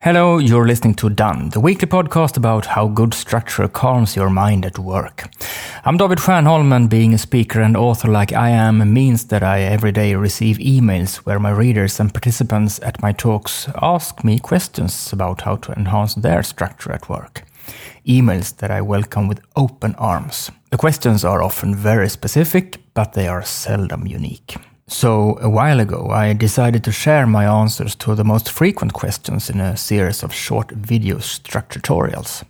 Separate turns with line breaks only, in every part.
Hello, you're listening to Done, the weekly podcast about how good structure calms your mind at work. I'm David Stjernholm, and being a speaker and author like I am means that I every day receive emails where my readers and participants at my talks ask me questions about how to enhance their structure at work. Emails that I welcome with open arms. The questions are often very specific, but they are seldom unique. So, a while ago, I decided to share my answers to the most frequent questions in a series of short video structure tutorials.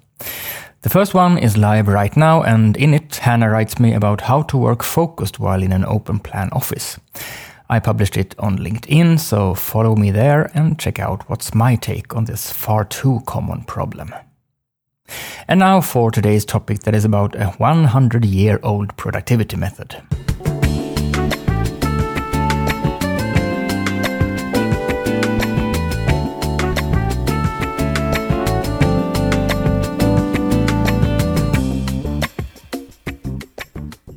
The first one is live right now, and in it, Hannah writes me about how to work focused while in an open plan office. I published it on LinkedIn, so follow me there and check out what's my take on this far too common problem. And now for today's topic that is about a 100 year old productivity method.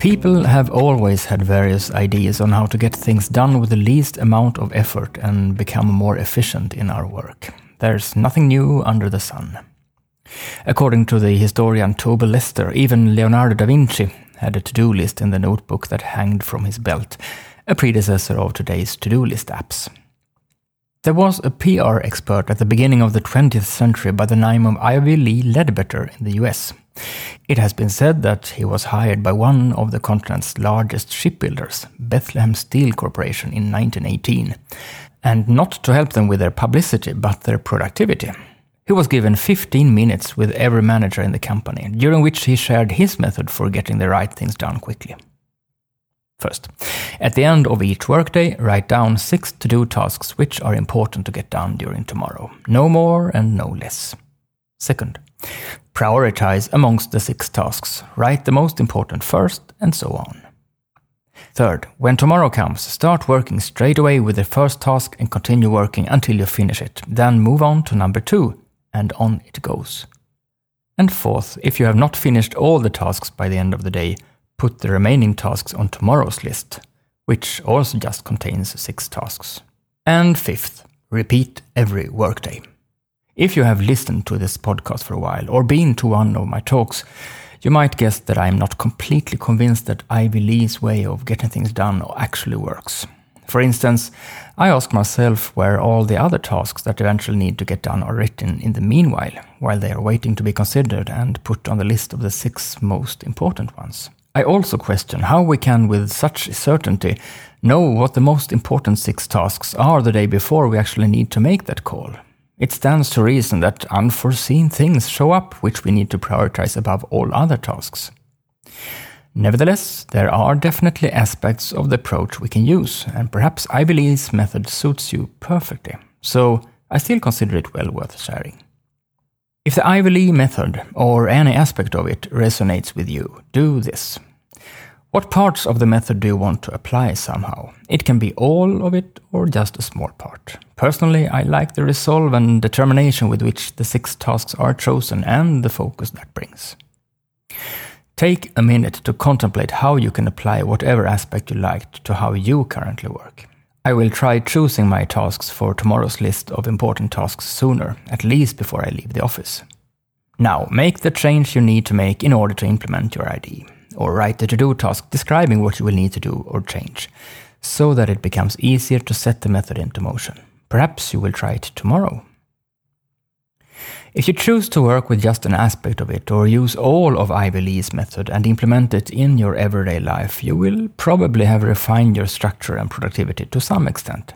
People have always had various ideas on how to get things done with the least amount of effort and become more efficient in our work. There's nothing new under the sun. According to the historian Toby Lester, even Leonardo da Vinci had a to do list in the notebook that hanged from his belt, a predecessor of today's to do list apps. There was a PR expert at the beginning of the 20th century by the name of Ivy Lee Ledbetter in the US. It has been said that he was hired by one of the continent's largest shipbuilders, Bethlehem Steel Corporation, in 1918, and not to help them with their publicity, but their productivity. He was given 15 minutes with every manager in the company, during which he shared his method for getting the right things done quickly. First, at the end of each workday, write down six to do tasks which are important to get done during tomorrow. No more and no less. Second, prioritize amongst the six tasks. Write the most important first, and so on. Third, when tomorrow comes, start working straight away with the first task and continue working until you finish it. Then move on to number two, and on it goes. And fourth, if you have not finished all the tasks by the end of the day, put the remaining tasks on tomorrow's list, which also just contains six tasks. And fifth, repeat every workday. If you have listened to this podcast for a while or been to one of my talks, you might guess that I am not completely convinced that Ivy Lee's way of getting things done actually works. For instance, I ask myself where all the other tasks that eventually need to get done are written in the meanwhile, while they are waiting to be considered and put on the list of the six most important ones. I also question how we can, with such certainty, know what the most important six tasks are the day before we actually need to make that call. It stands to reason that unforeseen things show up which we need to prioritize above all other tasks. Nevertheless, there are definitely aspects of the approach we can use, and perhaps Ivy Lee's method suits you perfectly, so I still consider it well worth sharing. If the Ivy Lee method, or any aspect of it, resonates with you, do this. What parts of the method do you want to apply somehow? It can be all of it or just a small part. Personally, I like the resolve and determination with which the six tasks are chosen and the focus that brings. Take a minute to contemplate how you can apply whatever aspect you liked to how you currently work. I will try choosing my tasks for tomorrow's list of important tasks sooner, at least before I leave the office. Now, make the change you need to make in order to implement your idea or write a to do task describing what you will need to do or change, so that it becomes easier to set the method into motion. Perhaps you will try it tomorrow. If you choose to work with just an aspect of it or use all of Ivy Lee's method and implement it in your everyday life, you will probably have refined your structure and productivity to some extent.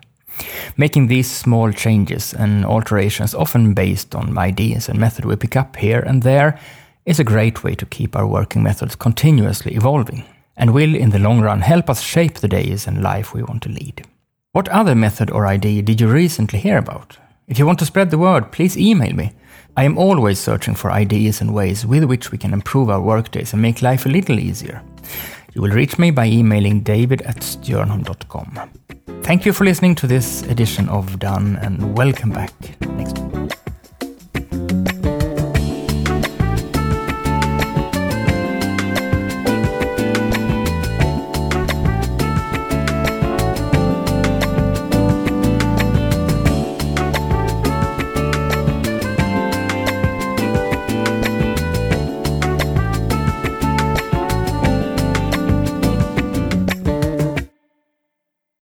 Making these small changes and alterations, often based on ideas and method we pick up here and there, is a great way to keep our working methods continuously evolving and will, in the long run, help us shape the days and life we want to lead. What other method or idea did you recently hear about? If you want to spread the word, please email me. I am always searching for ideas and ways with which we can improve our workdays and make life a little easier. You will reach me by emailing david at stjernholm.com. Thank you for listening to this edition of Done and welcome back.